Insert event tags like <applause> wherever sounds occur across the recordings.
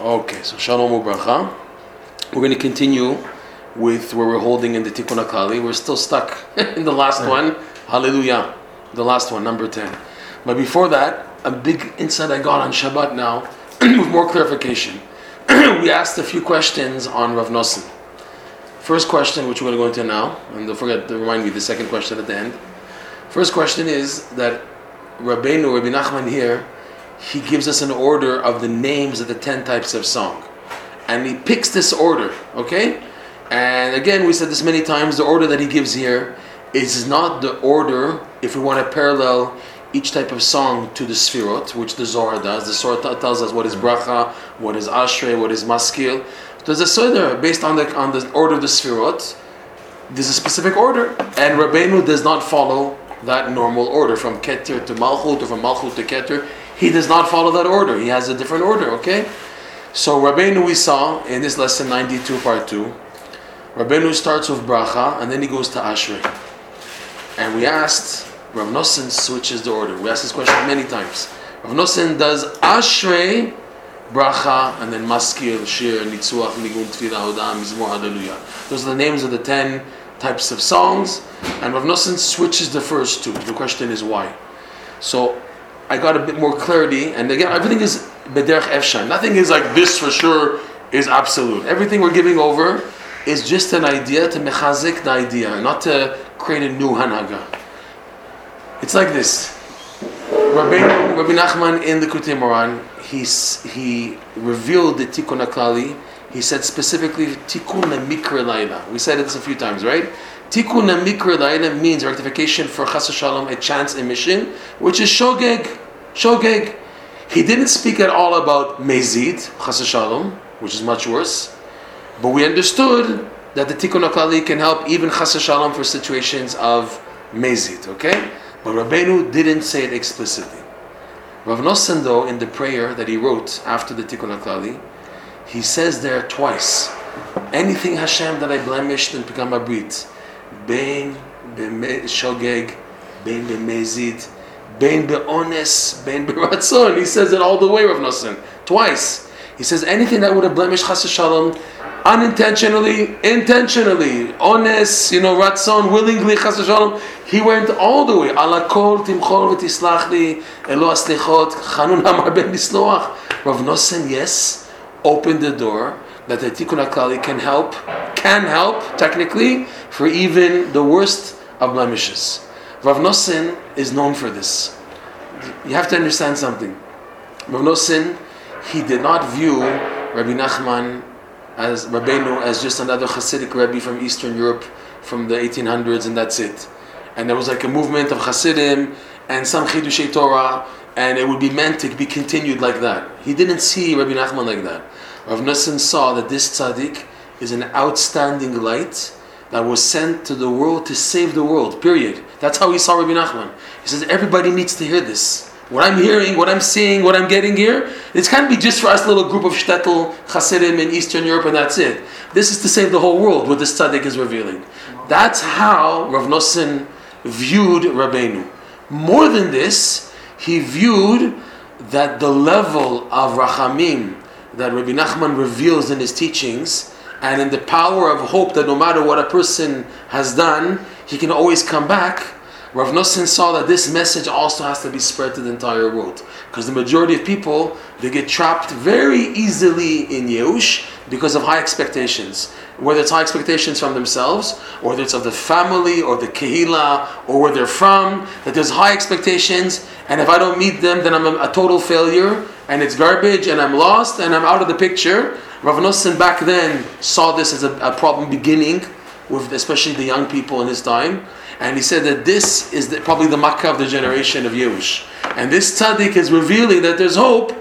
Okay, so Shalom Ubracha. We're going to continue with where we're holding in the Tikkun HaKlali. We're still stuck <laughs> in the last one. Hallelujah. The last one, number 10. But before that, a big insight I got on Shabbat now, <clears throat> with more clarification. <clears throat> we asked a few questions on Rav Nosson. First question, which we're going to go into now, and don't forget to remind me the second question at the end. First question is that Rabbeinu, Rabbi Nachman here, he gives us an order of the names of the 10 types of song. And he picks this order, okay? And again, we said this many times the order that he gives here is not the order if we want to parallel each type of song to the Sfirot, which the Zohar does. The Zohar tells us what is bracha, what is ashrei, what is maskil. There's a Seder based on the, on the order of the Sfirot. There's a specific order. And Rabbeinu does not follow that normal order from Keter to Malchut or from Malchut to Keter. He does not follow that order. He has a different order, okay? So Rabbeinu we saw in this lesson 92 part 2. Rabbeinu starts with bracha and then he goes to Ashrei. And we asked, Rav Nosson switches the order. We asked this question many times. Rav Nosson does Ashrei, bracha, and then Maskil, Shir, Nitzuach, Nigun, Tfilah, Hodaah, Mizmor, Hallelujah. Those are the names of the ten types of songs. And Rav Nosson switches the first two. The question is why. So I got a bit more clarity, and again, everything is bederech efshan. Nothing is like this for sure is absolute. Everything we're giving over is just an idea to mechazik the idea, not to create a new hanaga. It's like this. Rabbi, Rabbi Nachman in the Kutei Moran, he, he revealed the Tikkun HaKlali. He said specifically Tikkun Mikra Laila. We said this a few times, right? Tikkun Mikra Laila means rectification for Chas Shalom, a chance emission, which is Shogeg. Shogeg. He didn't speak at all about Mezid, Chas Shalom, which is much worse. But we understood that the Tikkun HaKlali can help even Chas Shalom for situations of Mezid, okay? But Rabbeinu didn't say it explicitly. Rav Nosson, though, in the prayer that he wrote after the Tikkun HaKlali, he says there twice, anything Hashem that I blemished and become a brit, bein shogeg, bein b'mezid, bein be'ones, bein be'ratzon. He says it all the way, Rav Nosson, twice. He says anything that would have blemished Chas Shalom, unintentionally, intentionally, honest, you know, ratzon, willingly, chas shalom. He went all the way. Ala kol timchol v'tislach li, elo aslichot, chanun <laughs> amar ben nisloach. Rav Nosson, yes, opened the door that the Tikkun HaKlali can help, can help, technically, for even the worst of blemishes. Rav Nosson is known for this. You have to understand something. Rav Nosson, he did not view Rabbi Nachman as Rabbeinu as just another Hasidic Rebbe from Eastern Europe from the 1800s, and that's it. And there was like a movement of Hasidim and some Chidushei Torah, and it would be meant to be continued like that. He didn't see Rabbi Nachman like that. Rav Nosson saw that this tzaddik is an outstanding light that was sent to the world to save the world, period. That's how he saw Rabbi Nachman. He says, everybody needs to hear this. What I'm hearing, what I'm seeing, what I'm getting here, it can't be just for us little group of shtetl Hasidim in Eastern Europe and that's it. This is to save the whole world, what this tzaddik is revealing. That's how Rav Nosson viewed Rabbeinu. More than this, he viewed that the level of rachamim that Rabbi Nachman reveals in his teachings and in the power of hope that no matter what a person has done, he can always come back Rav Nosson saw that this message also has to be spread to the entire world. Because the majority of people, they get trapped very easily in Yeush because of high expectations. Whether it's high expectations from themselves, or whether it's of the family, or the kehila, or where they're from, that there's high expectations, and if I don't meet them, then I'm a, a total failure, and it's garbage, and I'm lost, and I'm out of the picture. Rav Nosson back then saw this as a, a problem beginning, with especially the young people in his time. And he said that this is the, probably the makkah of the generation of Yehush. And this tzaddik is revealing that there's hope,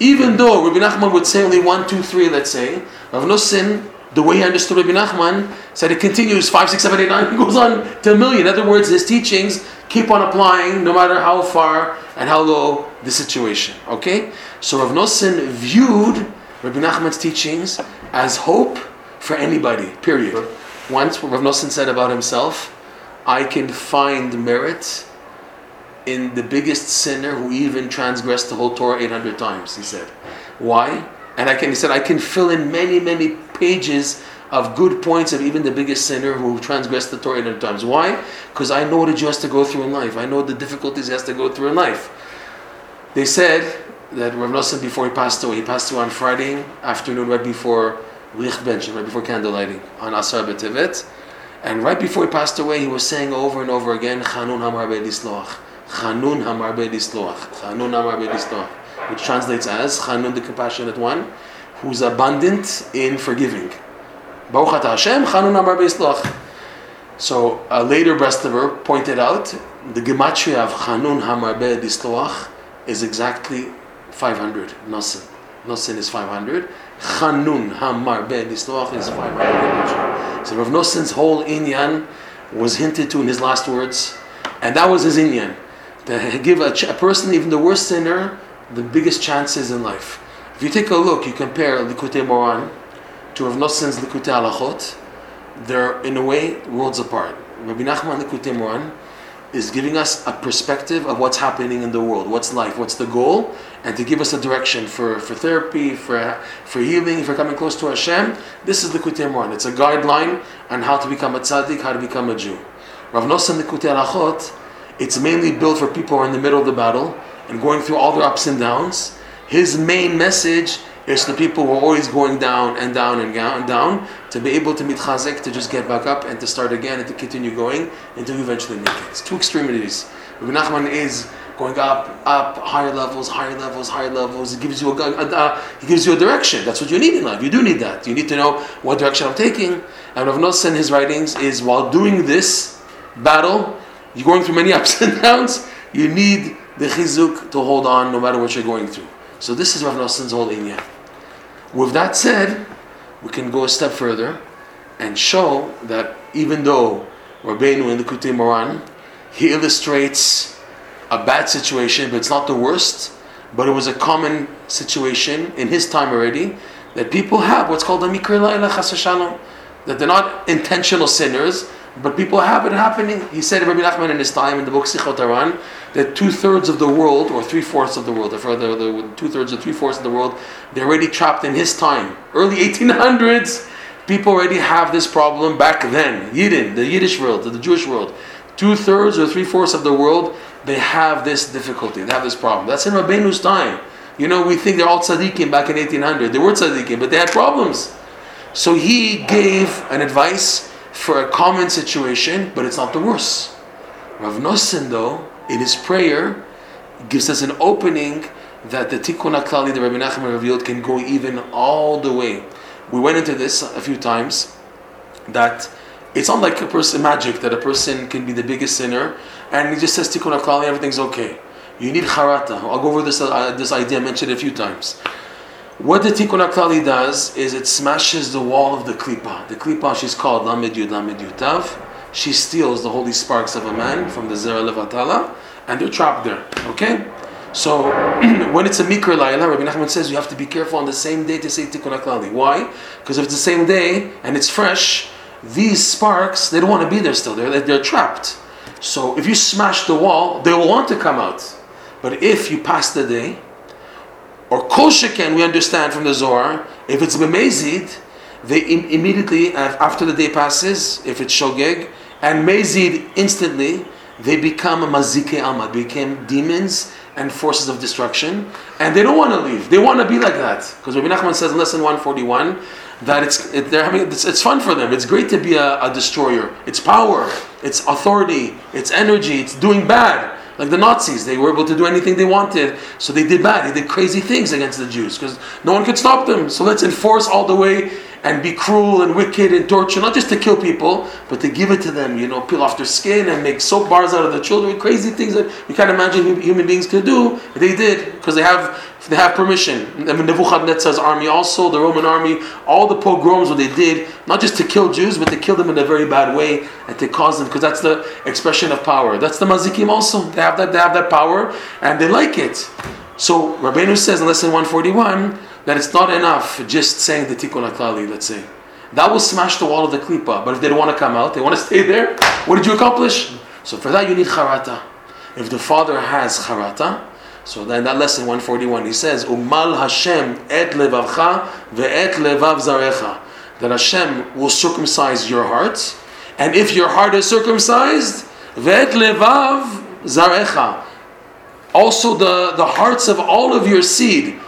even though Rabbi Nachman would say only one, two, three, let's say. Rav Nosson, the way he understood Rabbi Nachman, said it continues five, six, seven, eight, nine, <laughs> goes on to a million. In other words, his teachings keep on applying no matter how far and how low the situation. Okay? So Rav Nosson viewed Rabbi Nachman's teachings as hope for anybody, period. Once Rav Nosson said about himself, I can find merit in the biggest sinner who even transgressed the whole Torah 800 times, he said. Why? And I can, he said, I can fill in many, many pages of good points of even the biggest sinner who transgressed the Torah at times. Why? Because I know what Jew has to go through in life. I know the difficulties he has to go through in life. They said that Rav Nosson, before he passed away, he passed away on Friday afternoon, right before Lichtbench, right before candlelighting, on Asar B'Tevet. And right before he passed away, he was saying over and over again, Chanun Hamar Be'Lisloach. Chanun Hamar Be'Lisloach. Chanun Hamar Be'Lisloach. Which translates as Chanun, the compassionate one, who's abundant in forgiving. Hashem, Chanun. So a later Breslover pointed out the gematria of Chanun Hamar Disloach is exactly 500. Nosin. Nosin is 500. Chanun Hamar Disloach is 500. So Rav Nosin's whole inyan was hinted to in his last words, and that was his inyan. To give a, a person, even the worst sinner, the biggest chances in life. If you take a look, you compare Likutei Moharan to Rav Noson's Likutei Halachot, they're in a way worlds apart. Rabbi Nachman Likutei Moharan is giving us a perspective of what's happening in the world, what's life, what's the goal, and to give us a direction for, for therapy, for, for healing, for coming close to Hashem. This is Likutei Moharan. It's a guideline on how to become a tzaddik, how to become a Jew. Rav Nosson Likutei Halachot, it's mainly built for people who are in the middle of the battle and going through all their ups and downs. His main message is the people who are always going down and down and down down to be able to meet chazek, to just get back up and to start again and to continue going until you eventually make it. It's two extremities. Rabbi Nachman is going up, up, higher levels, higher levels, higher levels. It gives you a, a, a, he gives you a direction. That's what you need in life. You do need that. You need to know what direction I'm taking. And Rav Nosson in his writings is while doing this battle, you're going through many <laughs> ups and downs. You need the chizuk to hold on no matter what you're going through. So this is Rav Nosson's whole inyan. With that said, we can go a step further and show that even though Rabbeinu in the Likutei Moharan, he illustrates a bad situation, but it's not the worst, but it was a common situation in his time already, that people have what's called a mikra that they're not intentional sinners, but people have it happening. He said Rabbi Nachman in his time in the book Sichot HaRan that two thirds of the world, or three fourths of the world, if rather the two thirds or three fourths of the world, they're already trapped in his time. Early 1800s, people already have this problem back then. Yidden, the Yiddish world, the Jewish world. Two thirds or three fourths of the world, they have this difficulty, they have this problem. That's in Rabbeinu's time. You know, we think they're all tzaddikim back in 1800. They were tzaddikim, but they had problems. So he gave an advice for a common situation, but it's not the worst. Rav Nosson, though, in his prayer, gives us an opening that the Tikkun HaKlali, the Rabbi Nachman revealed, can go even all the way. We went into this a few times, that it's not like a person magic that a person can be the biggest sinner and he just says Tikkun HaKlali, everything's okay. You need charata. I'll go over this, uh, this idea, I mentioned it a few times. What the Tikkun HaKlali does is it smashes the wall of the klipa. The klipa, she's called Lamed Yud Lamed Yutav. She steals the holy sparks of a man from the Zera Levatala, and they're trapped there. Okay? So, <clears throat> when it's a Mikra Laila, Rabbi Nachman says you have to be careful on the same day to say Tikkun HaKlali. Why? Because if it's the same day and it's fresh, these sparks, they don't want to be there still. They're, they're trapped. So, if you smash the wall, they will want to come out. But if you pass the day, or kol we understand from the Zohar, if it's bemezid, they Im- immediately, after the day passes, if it's shogeg, and mezid instantly, they become mazike alma, became demons and forces of destruction, and they don't want to leave. They want to be like that. Because Rabbi Nachman says in lesson 141 that it's, it, they're having, it's, it's, fun for them. It's great to be a, a destroyer. It's power, it's authority, it's energy, it's doing bad. Like the Nazis, they were able to do anything they wanted, so they did bad. They did crazy things against the Jews because no one could stop them. So let's enforce all the way and be cruel and wicked and torture, not just to kill people, but to give it to them, you know, peel off their skin and make soap bars out of the children, crazy things that you can't imagine human beings could do. They did because they have they have permission. I mean, Nebuchadnezzar's army also, the Roman army, all the pogroms what they did, not just to kill Jews, but to kill them in a very bad way and to cause them, because that's the expression of power. That's the Mazikim also. They have that, they have that power and they like it. So Rabbeinu says in lesson 141 that it's not enough just saying the Tikkun HaKlali, let's say. That will smash the wall of the klipa. But if they don't want to come out, they want to <laughs> stay there, what did you accomplish? So for that you need charata. If the father has charata, So then that lesson 141, he says, Umal Hashem et levavcha ve'et levav zarecha. That Hashem will circumcise your heart, and if your heart is circumcised, ve'et levav zarecha. Also the, the hearts of all of your seed.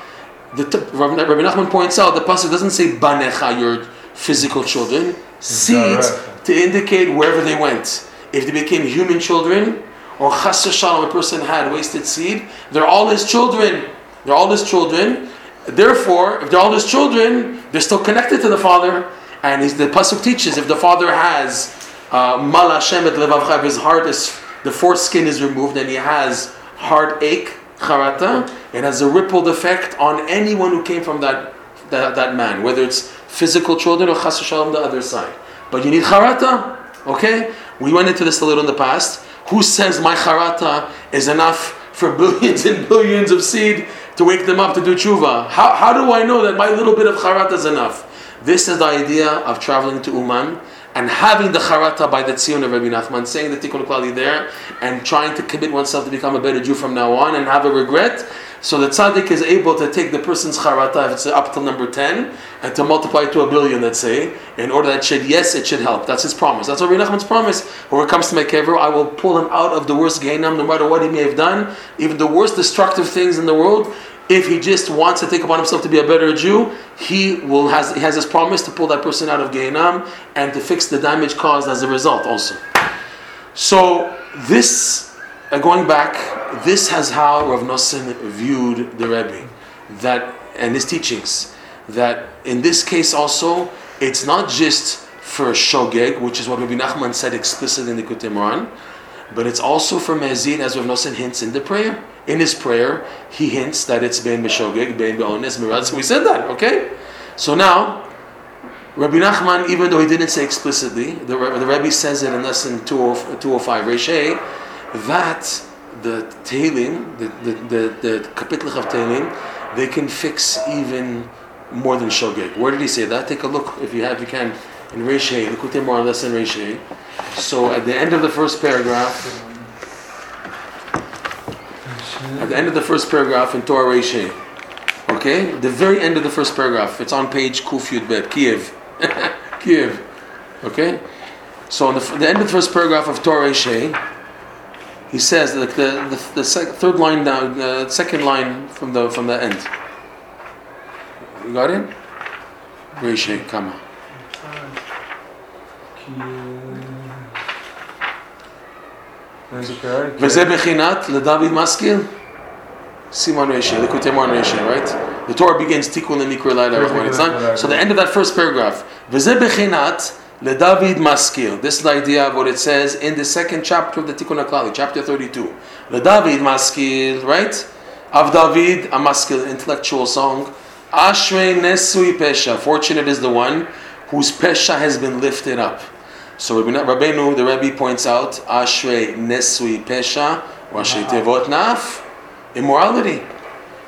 The, Rabbi Nachman points out the pasuk doesn't say banecha, your physical children, seeds to indicate wherever they went. If they became human children, or chas shalom, a person had wasted seed, they're all his children. They're all his children. Therefore, if they're all his children, they're still connected to the father. And the pasuk teaches if the father has uh, mal Hashem et levavcha, his heart is the foreskin is removed, and he has heartache, charata, it has a rippled effect on anyone who came from that that, that man, whether it's physical children or chas shalom the other side. But you need charata, okay? We went into this a little in the past. Who says my charata is enough for <laughs> billions and billions of seed to wake them up to do tshuva? How, how do I know that my little bit of charata is enough? This is the idea of traveling to Uman and having the charata by the tzion of Rabbi Nachman, saying the tikkun klali there, and trying to commit oneself to become a better Jew from now on, and have a regret. So the tzaddik is able to take the person's charata, if it's up till number 10, and to multiply it to a billion, let's say, in order that should, yes, it should help. That's his promise. That's Rabbi Nachman's promise. Whoever comes to my kever, I will pull him out of the worst Gehinnom, no matter what he may have done, even the worst destructive things in the world. If he just wants to take upon himself to be a better Jew, he will has he has his promise to pull that person out of Gehinnom and to fix the damage caused as a result also. So this uh, going back, this has how Rav Nosson viewed the Rebbe, that and his teachings. That in this case also, it's not just for shogeg, which is what Rabbi Nachman said explicitly in the Kutimran, but it's also for mezid, as Rav Nosson hints in the prayer. In his prayer, he hints that it's ben b'shogeg, ben be'ones, mirad. So we said that, okay? So now, Rabbi Nachman, even though he didn't say explicitly, the, the Rebbe says it in lesson 205, Reshe, that the Tehillim, the, the, the, the of Tehillim, they can fix even more than Shogeg. Where did he say that? Take a look, if you have, you can, in Reshe, Likutei Moharan lesson Reshe. So at the end of the first paragraph, at the end of the first paragraph in Torah Reshe, okay, the very end of the first paragraph, it's on page Kuf Yud Kiev, <laughs> Kiev, okay. So in the, the, end of the first paragraph of Torah Reshe, he says like the the, the sec, third line down, the second line from the from the end. You got it? Reshe, Kama. וזה בחינת, לדוד משכיל? Siman Reshe, Likutei Moharan Reshe, right? The Torah begins Tikkun Lemikra Laila Rahman So the end of that first paragraph, V'zeh bechinat leDavid Maskil. This is the idea of what it says in the second chapter of the Tikkun HaKlali, chapter 32. LeDavid Maskil, right? Av David, a Maskil, intellectual song. Ashrei Nesui Pesha, fortunate is the one whose Pesha has been lifted up. So Rabbeinu, the Rebbe points out, Ashrei Nesui Pesha, Rashi Tevot Naf, immorality.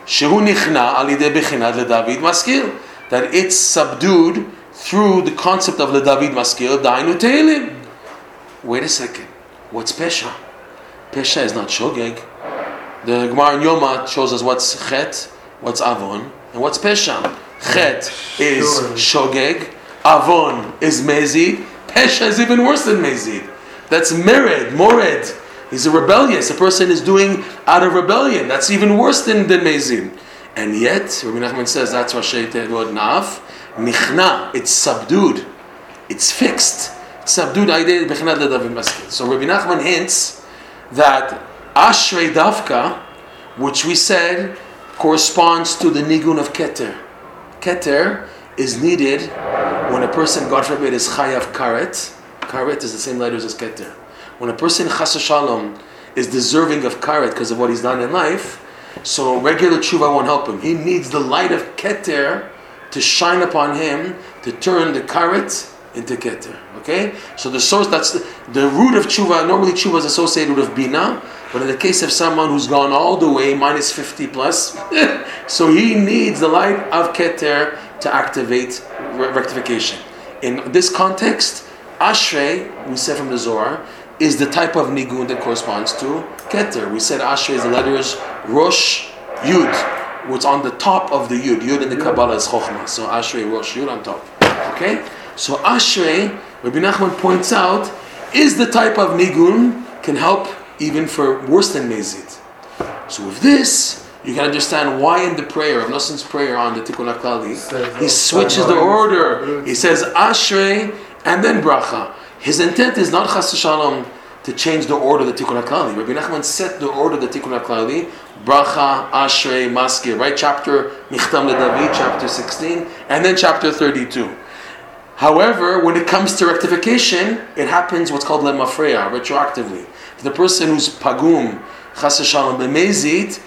Shehu Nichna Alide Bechinat LeDavid Maskil. That it's subdued through the concept of LeDavid Maskil, Dainu Tehillim. Wait a second. What's Pesha? Pesha is not Shogeg. The Gemara in Yoma shows us what's Chet, what's Avon, and what's Pesha. Chet is Shogeg, Avon is Mezid, Pesha is even worse than Mezid. That's Mered, Mored. He's a rebellious. A person is doing out of rebellion. That's even worse than, than Mezid. And yet, Rabbi Nachman says that's Rashi Tevot Naf. Nichna, it's subdued. It's fixed. It's subdued. So Rabbi Nachman hints that Ashrei Davka, which we said corresponds to the Nigun of Keter. Keter is needed when a person, God forbid, is chayav karet. Karet is the same letters as keter. When a person chas shalom is deserving of karet because of what he's done in life, so regular tshuva won't help him. He needs the light of keter to shine upon him to turn the karet into keter. Okay, so the source that's the, the root of tshuva. Normally, tshuva is associated with bina, but in the case of someone who's gone all the way minus fifty plus, <laughs> so he needs the light of keter to activate rectification. In this context, Ashrei, we said from the Zohar, is the type of nigun that corresponds to keter. We said Ashrei is the letters Rosh Yud, what's on the top of the Yud. Yud in the Kabbalah is Chochmah. So Ashrei Rosh Yud on top. Okay? So Ashrei, Rabbi Nachman points out, is the type of nigun can help even for worse than mezid. So with this, you can understand why in the prayer of Noson's prayer on the Tikkun HaKlali, he switches the order. He says Ashrei and then Bracha. His intent is not Chas Shalom to change the order of the Tikkun HaKlali. Rabbi Nachman set the order of the Tikkun HaKlali. Bracha, Ashrei, Maskil, right? Chapter Michtam David, chapter 16, and then chapter 32. However, when it comes to rectification, it happens what's called lemafreya, retroactively. The person who's pagum, chas shalom b'mezit,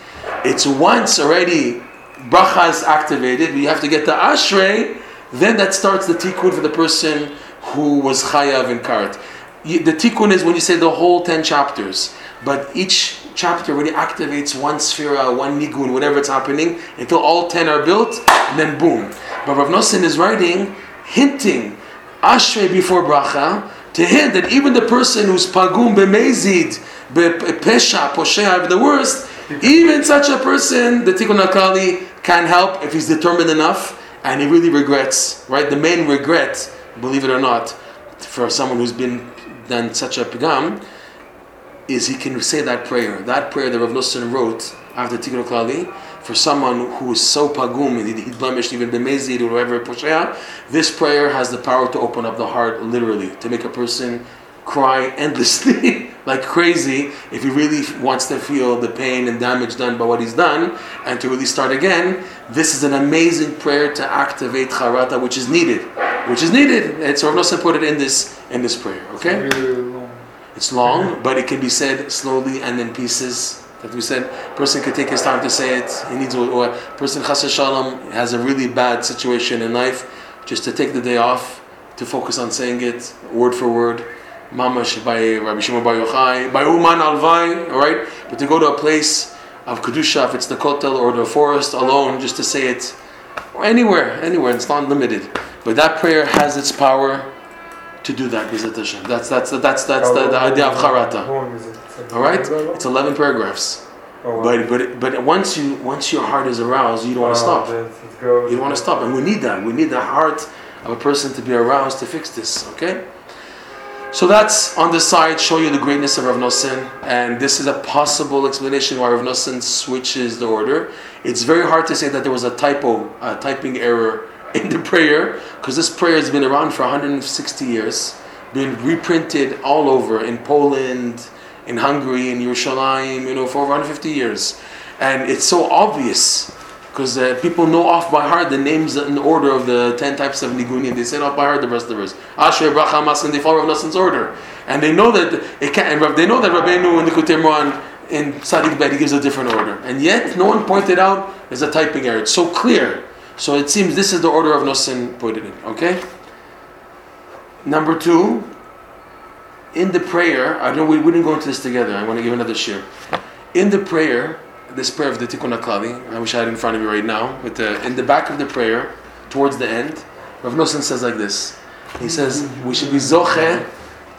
it's once already bracha is activated, we have to get the ashrei, then that starts the tikkun for the person who was chayav in kart. The tikkun is when you say the whole 10 chapters, but each chapter really activates one sphera, one nigun, whatever it's happening, until all 10 are built, and then boom. But Rav Nosson is writing, hinting ashrei before bracha to hint that even the person who's pagum bemezid pesha poshea the worst, even such a person, the tikkun haklali can help if he's determined enough and he really regrets. Right, the main regret, believe it or not, for someone who's been done such a pagam is he can say that prayer. That prayer that Rav Nosson wrote after tikkun haklali for someone who is so pagum, he blemished even bemezid or whatever this prayer has the power to open up the heart literally, to make a person cry endlessly <laughs> like crazy if he really wants to feel the pain and damage done by what he's done and to really start again. This is an amazing prayer to activate charata, which is needed, which is needed. And so Rav Nosson put it in this in this prayer. Okay, It's really long. it's long, mm-hmm. but it can be said slowly and in pieces. Like we said, person could take his time to say it. He needs, or a person chas shalom has a really bad situation in life, just to take the day off to focus on saying it word for word. Mamash by Rabbi Shimon Bar Yochai, by Uman Alvai, all right. But to go to a place of kedusha, if it's the kotel or the forest alone, just to say it, or anywhere, anywhere, it's not limited. But that prayer has its power to do that. B'ezrat Hashem. That's that's that's that's the, the idea of charata. How long is it? All right, it's eleven paragraphs. Oh, wow. But but but once you once your heart is aroused, you don't want to oh, stop. let's go. You don't want to stop, and we need that. We need the heart of a person to be aroused to fix this. Okay. So that's on the side, show you the greatness of Rav Nosson, and this is a possible explanation why Rav Nosson switches the order. It's very hard to say that there was a typo, a typing error <laughs> in the prayer, because this prayer has been around for 160 years, been reprinted all over in Poland, in Hungary, in Yerushalayim, you know, for over 150 years, and it's so obvious because uh, people know off by heart the names in order of the 10 types of nigunim. They say off by heart the rest of the verse. Asher, Bracha, Mas, and they follow Rav Nosson's order. And they know that it can, and they know that Rabbeinu in the Kutei Moran in Tzadik Bet, he gives a different order. And yet, no one pointed out there's a typing error. It's so clear. So it seems this is the order of Nosson put it in. Okay? Number two, in the prayer, I know we, we didn't go into this together. I want to give another share. In the prayer, this prayer of the Tikkun HaKlali, I wish I had it in front of me right now, but the, in the back of the prayer, towards the end, Rav Nosson says like this. He says, we should be zoche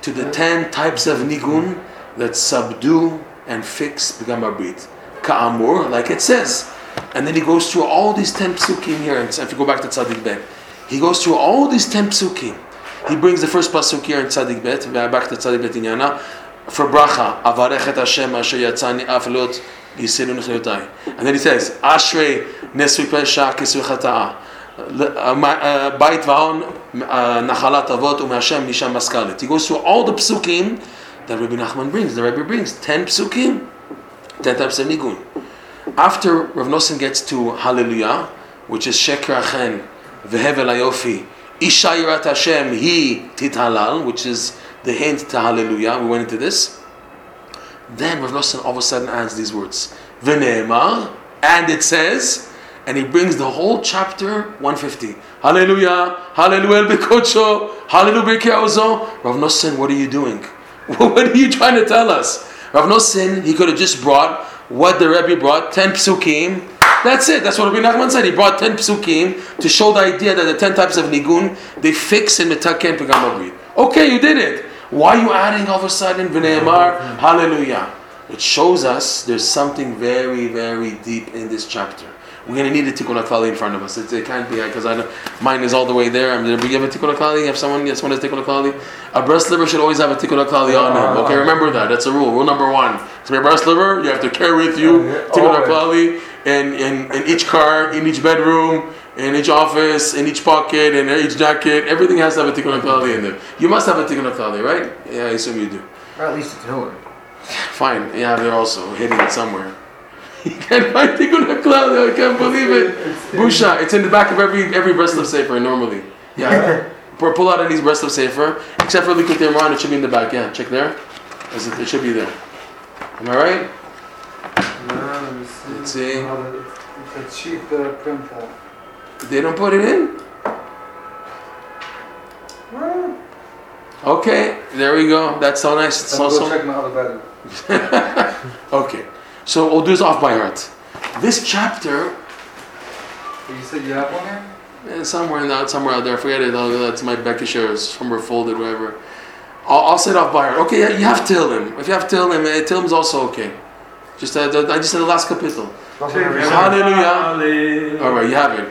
to the ten types of nigun that subdue and fix the Gamabrit. Ka'amur, like it says. And then he goes through all these ten psukim here, and if you go back to Tzadik Bet, he goes through all these ten psukim. He brings the first pasuk here in Tzadik Bet, back to Tzadik Bet Inyana, for bracha, avarechet Hashem asher yatzani nechliyotai. And then he says, Ashrei nesui pesha kisui chata'a. Uh, uh, bait va'on uh, nachalat avot u'me'Hashem misham maskalit. He goes through all the psukim that Rabbi Nachman brings. The Rabbi brings ten psukim, ten types of nigun. After Rav Nosson gets to Hallelujah, which is Sheker Achen Vehevel Ayofi, Isha Yirat Hashem Hi Tithalal, which is the hint to Hallelujah. We went into this. Then Rav Nosson all of a sudden adds these words, V'ne'emar, and it says, and he brings the whole chapter 150. Hallelujah, Hallelujah Bekocho, Hallelujah Bekeozo. Rav Nosson, what are you doing? <laughs> What are you trying to tell us? Rav Nosson, he could have just brought what the Rebbe brought, 10 psukim. That's it. That's what Rabbi Nachman said. He brought 10 psukim to show the idea that the 10 types of nigun, they fix in metaken pegamabri. Okay, you did it. Why are you adding all of a sudden V'ne'emar, hallelujah? It shows us there's something very, very deep in this chapter. We're going to need a tikkun haklali in front of us. It, it can't be because I don't, mine is all the way there. I mean, do you have a tikkun haklali? Have someone? Yes, someone has tikkun haklali. A Breslover should always have a tikkun haklali on him. Okay, remember that. That's a rule. Rule number one. To be a Breslover, you have to carry with you tikkun haklali in, in, in each car, in each bedroom, in each office, in each pocket, in each jacket. Everything has to have a tikkun haklali in there. You must have a tikkun haklali, right? Yeah, I assume you do. Or at least a Hillary. Fine. Yeah, they're also hidden it somewhere. <laughs> You can't find tikkun haklali. I can't believe it. Busha, it's in the back of every every Breslov Sefer normally. Yeah. <laughs> Pull pull out any's Breslov Sefer, except for Likut Imran, it should be in the back. Yeah, check there. it, it should be there. Am I right? Yeah, let me see. Let's see. It's a cheap uh, printout. They don't put it in? Okay, there we go. That's so nice. It's so, go so, check my other battery. <laughs> okay, so we'll do this off by heart. This chapter, You said you have one here? eh, somewhere in that, somewhere out there, forget it. That's my Becky shares, somewhere folded, whatever. I'll, I'll it off by heart. Okay, yeah, you have Tillim. If you have Tillim, eh, Tillim's also okay. Just uh, the- I just said the last capital. Hallelujah. All right, you have it.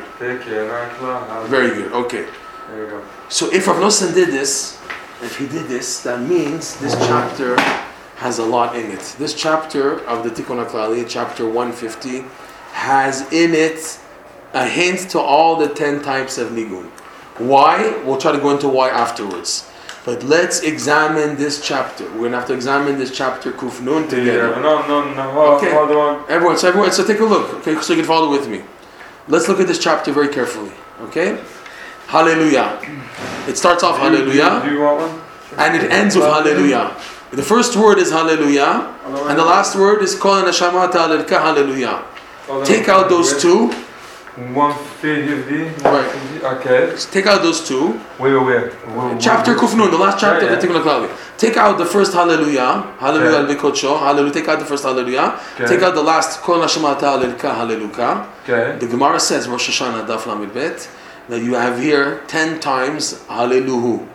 Very good. Okay. There you go. So if Rav Nosson did this, if he did this, that means this chapter has a lot in it. This chapter of the Tikkun HaKlali, chapter 150, has in it a hint to all the 10 types of nigun. Why? We'll try to go into why afterwards. But let's examine this chapter. We're going to have to examine this chapter Kuf Nun together. No, no, no. Okay. hold on. Everyone, so everyone, so take a look, okay, so you can follow with me. Let's look at this chapter very carefully, okay? Hallelujah. It starts off Hallelujah, Do you want one? and it ends with Hallelujah. The first word is Hallelujah, and the last word is Kol Neshama Hallelujah. Take out those two. 150. Right. 150, Okay. Take out those two. Wait, wait, wait. Chapter. Kufnun, the last chapter Yeah, of the Tikkun HaKlali. Take out the first Hallelujah, Hallelujah al Bikocho, Hallelujah. Take out the first Hallelujah. Okay. Take out the last Kol Neshama Ta'alelka Hallelujah. Okay. The Gemara says, Rosh Hashanah Daf Lamed Bet, that you have here ten times Hallelu.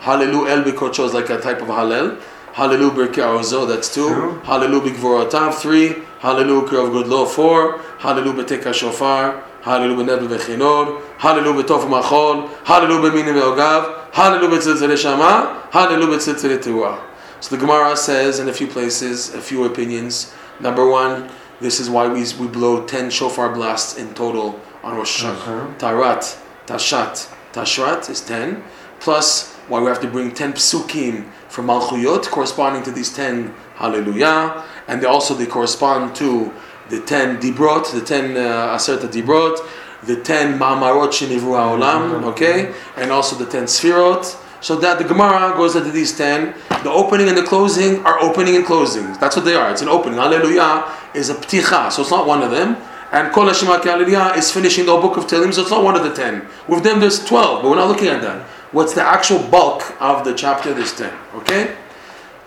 Hallelu El Bikocho is like a type of Hallel. Hallelu Birkei Ozo, that's two. Two. Hallelu Bigvorotav, three. Hallelu Kirov Godlo, four. Hallelu Beteka Shofar. Hallelu Benebel Vechinor. Hallelu Betof Machol. Hallelu Beminim Veogav. Hallelu Betzilzele Shama. Hallelu Betzilzele Teruah. So the Gemara says in a few places, a few opinions. Number one, this is why we, we blow 10 shofar blasts in total on Rosh Hashanah. Okay. Tarat, Tashat, Tashrat is 10, plus why we have to bring 10 psukim from Malchuyot corresponding to these 10 Hallelujah, and they also they correspond to the 10 Dibrot, the 10 uh, Aserta Dibrot, the 10 Ma'amarot Shinivru Ha'olam, okay, and also the 10 Sfirot. So that the Gemara goes into these 10. The opening and the closing are opening and closing. That's what they are. It's an opening. Hallelujah is a pticha, so it's not one of them. And Kol Hashem HaKaliliyah is finishing the whole book of Tehillim, so it's not one of the 10. With them there's 12, but we're not looking at that. What's the actual bulk of the chapter? There's 10. Okay?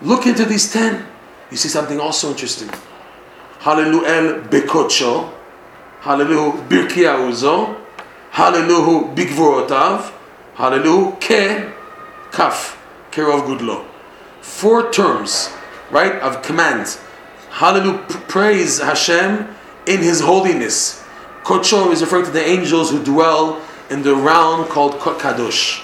Look into these 10. You see something also interesting. Hallelujah el bekocho. Hallelujah birkia uzo. Hallelujah bigvorotav. Hallelujah ke kaf. Kerov gudlo. Four terms, right, of command. Hallelujah, praise Hashem in His holiness. Kocho is referring to the angels who dwell in the realm called Kadosh.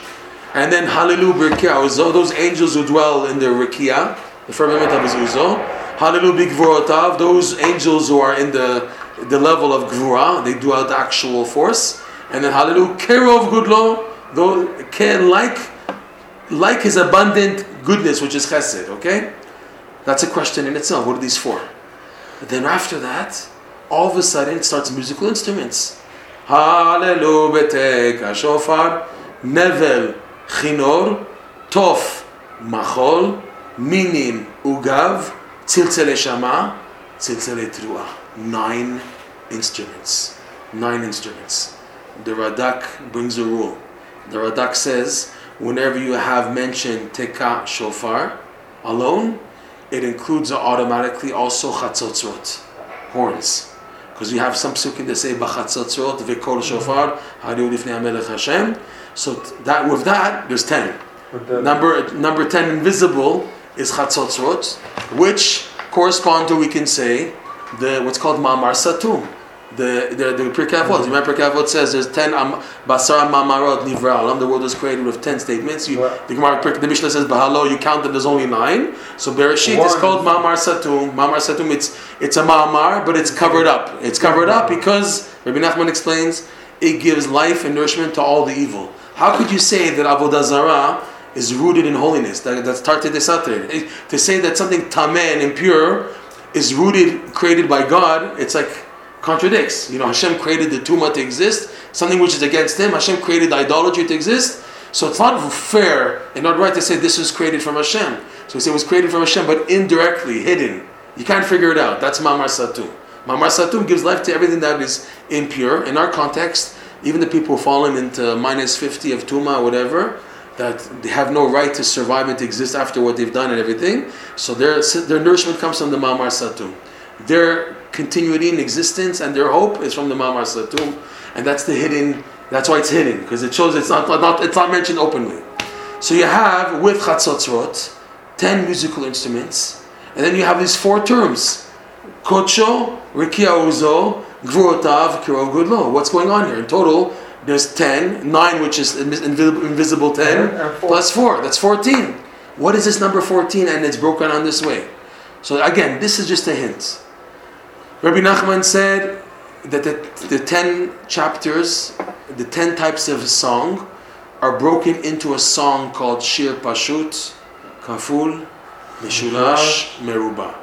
And then Hallelujah, Birkia, Uzo, those angels who dwell in the Rikia, the firmament of His Uzo. Hallelujah, Bigvorotav, those angels who are in the, the level of Gvura, they do out the actual force. And then Hallelujah, Kerov Gudlo, though, Ke, like, like His abundant goodness, which is Chesed, okay? That's a question in itself. What are these for? But then after that, all of a sudden it starts musical instruments. Hallelujah, beteka shofar, nevel, chinor, tof, machol, minim, ugav, tziltzele shama, tziltzele trua. Nine instruments. Nine instruments. The Radak brings a rule. The Radak says, whenever you have mentioned teka shofar alone, it includes automatically also chatzotzrot, horns. Because we have some psukim that say b'chatzotzrot v'kol shofar hariu lifnei hamelech Hashem. So that with that there's ten. Number number ten, invisible, is Chatzotzrot, which correspond to we can say the what's called Mamar Satum. The the the Pirkei Avot. Mm-hmm. Remember Pirkei Avot says there's ten am, Basar Ma'amarot Nivra Olam. The world was created with ten statements. You, Right. the Gemara the Mishnah says Bahalo. You count them. There's only nine. So Bereshit is called Mamar Satum. Mamar Satum. It's it's a Mamar, but it's covered up. It's covered up because Rabbi Nachman explains it gives life and nourishment to all the evil. How could you say that Avodah Zarah is rooted in holiness? That, that's Tarte Desater. To say that something tameh and impure is rooted, created by God, it's like contradicts. You know, Hashem created the tumah to exist, something which is against Him. Hashem created idolatry to exist. So it's not fair and not right to say this was created from Hashem. So we say it was created from Hashem, but indirectly, hidden. You can't figure it out. That's Mamar Satum. Mamar Satum gives life to everything that is impure. In our context, even the people fallen into minus 50 of Tuma whatever, that they have no right to survive and to exist after what they've done and everything. So their, their nourishment comes from the Mamar Satum. Their continuity in existence and their hope is from the Mamar Satum. And that's the hidden, that's why it's hidden, because it shows it's not, not, it's not mentioned openly. So you have, with Chatzotzrot, 10 musical instruments, and then you have these four terms. Kocho, Rikia Uzo, Gvurotav, Kiro Gudlo. What's going on here? In total, there's 10, 9 which is invisible, invisible 10, And- four. plus 4, that's 14. What is this number 14 and it's broken on this way? So again, this is just a hint. Rabbi Nachman said that the, the 10 chapters, the 10 types of song, are broken into a song called Shir Pashut, Kaful, Mishulash, Meruba.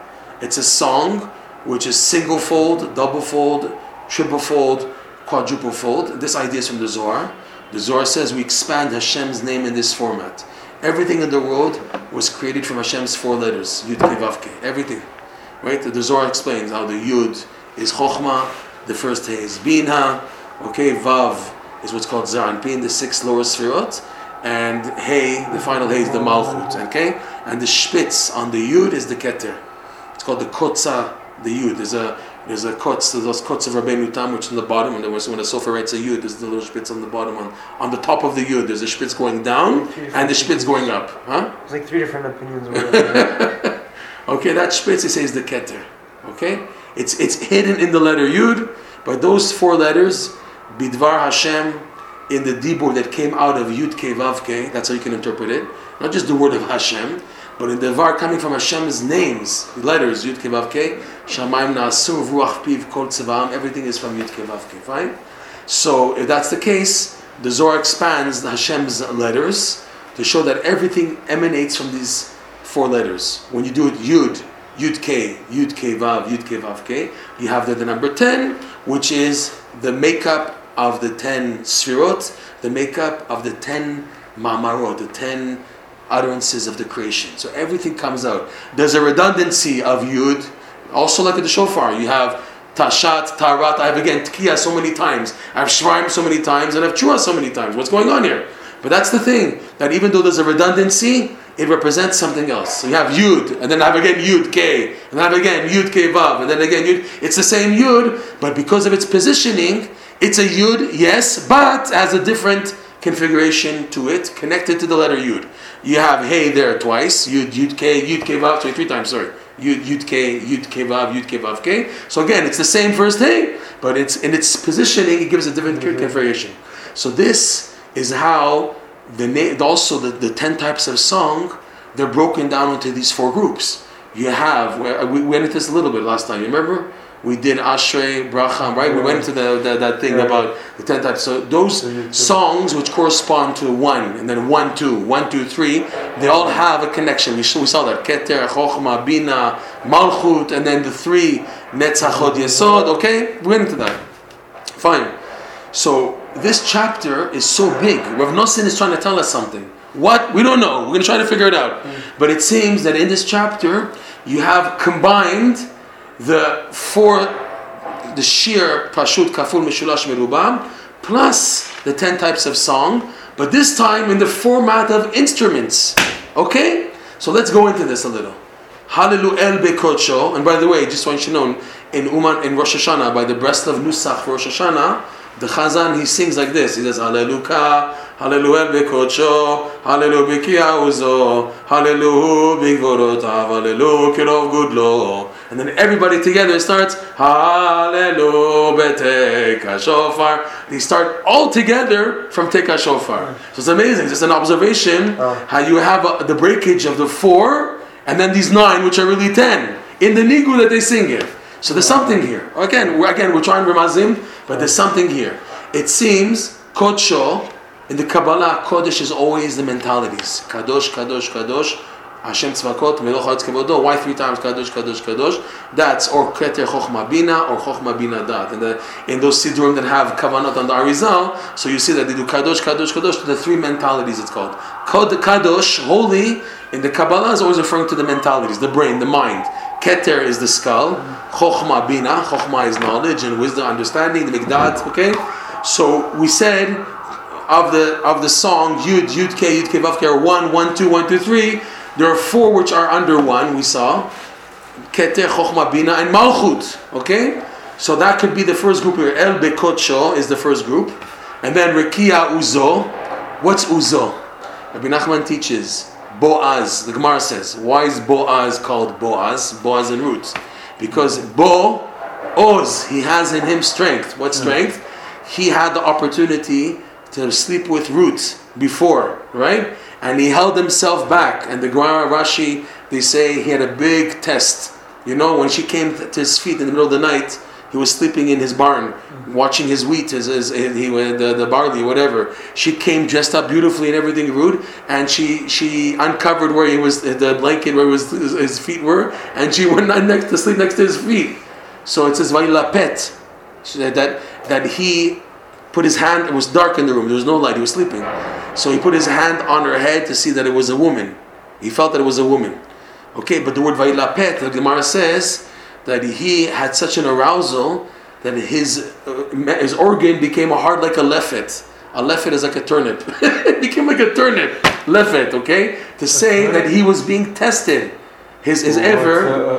It's a song which is single fold, double fold, triple fold, quadruple fold. This idea is from the Zohar. The Zohar says we expand Hashem's name in this format. Everything in the world was created from Hashem's four letters, Yud Kei Vav Kei. Everything. Right? The Zohar explains how the Yud is Chokhmah, the first He is Bina, okay, Vav is what's called Zeir Anpin, the six lower Sfirot, and Hey, the final Hey is the Malchut, okay? And the Spitz on the Yud is the Keter. It's called the Kotza, the Yud. There's a there's a kotz, there's those kotz of Rabbeinu Tam, which is on the bottom, and there was when a sofer writes a Yud, there's the little spitz on the bottom. On, on the top of the Yud, there's a spitz going down and the spitz going up. Huh? There's like three different opinions. <laughs> Okay, that spitz, he says the keter. Okay? It's, it's hidden in the letter Yud, but those four letters, Bidvar Hashem, in the Dibur that came out of Yud Ke Vav Ke, that's how you can interpret it. Not just the word of Hashem, but in the Var coming from Hashem's names, letters, Yud Ke Vav Ke, Shamayim Na'asur, Ruach Piv, Kol Tzevam, everything is from Yud Ke Vav Ke, fine? So if that's the case, the Zohar expands the Hashem's letters to show that everything emanates from these four letters. When you do it Yud, Yud K, Yud K Vav, Yud K K, you have the, the number 10, which is the makeup of the 10 Sfirot, the makeup of the 10 Mamarot, the 10 utterances of the creation. So everything comes out. There's a redundancy of Yud, also like at the shofar. You have Tashat, Tarat. I have again Tkiya so many times. I have Shraim so many times, and I have Chua so many times. What's going on here? But that's the thing, that even though there's a redundancy, it represents something else. So you have Yud, and then I have again Yud K, and I have again Yud K Vav, and then again Yud. It's the same Yud, but because of its positioning, it's a Yud, yes, but has a different configuration to it, connected to the letter Yud. You have Hey there twice, Yud, Yud K, Yud K Vav, sorry, three times, sorry. Yud, Yud K, Yud K Vav, Yud K Vav K. So again, it's the same first Hey, but it's in its positioning, it gives a different configuration. So this is how the na- also the, the 10 types of song they're broken down into these four groups you have we went into this a little bit last time you remember we did ashrei bracha right? We went into the, the, that thing about the 10 types. So those songs which correspond to one and then one two one two three they all have a connection. We, saw- we saw that. Keter chokhmah bina malchut and then the three netzach hod yesod. Okay? We went into that. Fine. So this chapter is so big. Rav Nosson is trying to tell us something. What? We don't know. We're going to try to figure it out. But it seems that in this chapter, you have combined the four, the Shir, Pashut, Kaful, Mishulash, Merubam, plus the ten types of song, but this time in the format of instruments. Okay? So let's go into this a little. Hallelu El Bekocho, and by the way, just want you to know, in Uman in Rosh Hashanah, by the Breslov Nusach for Rosh Hashanah, the Chazan he sings like this. He says Hallelujah, Hallelujah bekodsho, Hallelujah bekia uzo, Hallelujah bigvorotav, Hallelujah kirov gudlo. And then everybody together starts Hallelujah shofar. They start all together from teka shofar. So it's amazing. It's just an observation Oh. how you have uh, the breakage of the four and then these nine, which are really ten, in the nigu that they sing it. So there's something here. Again, we're, again, we're trying remazim, but there's something here. It seems kodsho in the Kabbalah, kodesh is always the mentalities. Kadosh, kadosh, kadosh. Hashem tzvakot, haaretz kevodo. Why three times kadosh, kadosh, kadosh? That's or keter chochma bina or chochma bina dat. The, in those siddurim that have kavanot on the Arizal, so you see that they do kadosh, kadosh, kadosh. To the three mentalities it's called. Kadosh, holy, in the Kabbalah is always referring to the mentalities, the brain, the mind. Keter is the skull. Chochma bina. Chochma is knowledge and wisdom, understanding. The mikdat. Okay. So we said of the of the song Yud Yud K Yud K Vav K are one one two one two three. There are four which are under one. We saw Keter Chochma Bina and Malchut. Okay. So that could be the first group here. El Bekodsho is the first group, and then Rekia Uzo. What's Uzo? Rabbi Nachman teaches Boaz. The Gemara says, why is Boaz called Boaz? Boaz in roots, because Bo Oz he has in him strength. What hmm. strength? He had the opportunity to sleep with roots before, right? And he held himself back. And the Gemara Rashi they say he had a big test. You know, when she came to his feet in the middle of the night, he was sleeping in his barn, watching his wheat, his, his, he, uh, the, the barley, whatever. She came dressed up beautifully and everything rude, and she she uncovered where he was, the blanket where his, his feet were, and she <laughs> went next to sleep next to his feet. So it says Vailapet, that that he put his hand. It was dark in the room. There was no light. He was sleeping. So he put his hand on her head to see that it was a woman. He felt that it was a woman. Okay, but the word Vailapet, the Gemara says that he had such an arousal that his uh, his organ became hard like a lefet. A lefet is like a turnip. <laughs> it became like a turnip. Lefet, okay? To say that he was being tested. His his ever A, a,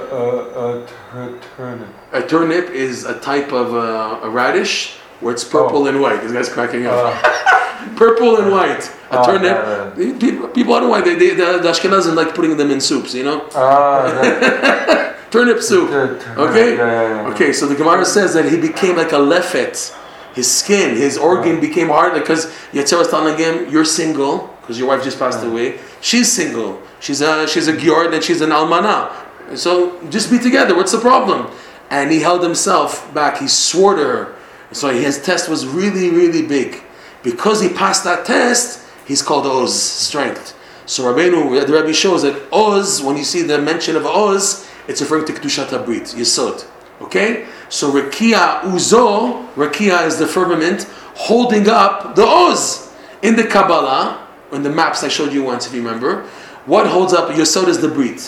a, a turnip. a turnip is a type of uh, a radish where it's purple Oh. and white. This guy's cracking up. Uh, <laughs> purple and white. A Oh, yeah, People, people, I don't know why they, they, the, the Ashkenazim like putting them in soups. You know, ah, <laughs> turnip soup. Okay? Yeah, yeah, yeah. Okay, so the Gemara says that he became like a lefet. His skin, his organ became hard because Yetzer was telling him, "You're single because your wife just passed away. She's single. She's a she's a giord and she's an almana. So just be together. What's the problem?" And he held himself back. He swore to her. So his test was really really big. Because he passed that test, he's called Oz, strength. So Rabbeinu, the Rabbi shows that Oz, when you see the mention of Oz, it's referring to Kedushat Abrit, Yesod. Okay? So Rekia Uzo, Rekia is the firmament holding up the Oz. In the Kabbalah, in the maps I showed you once, if you remember, what holds up Yesod is the Brit.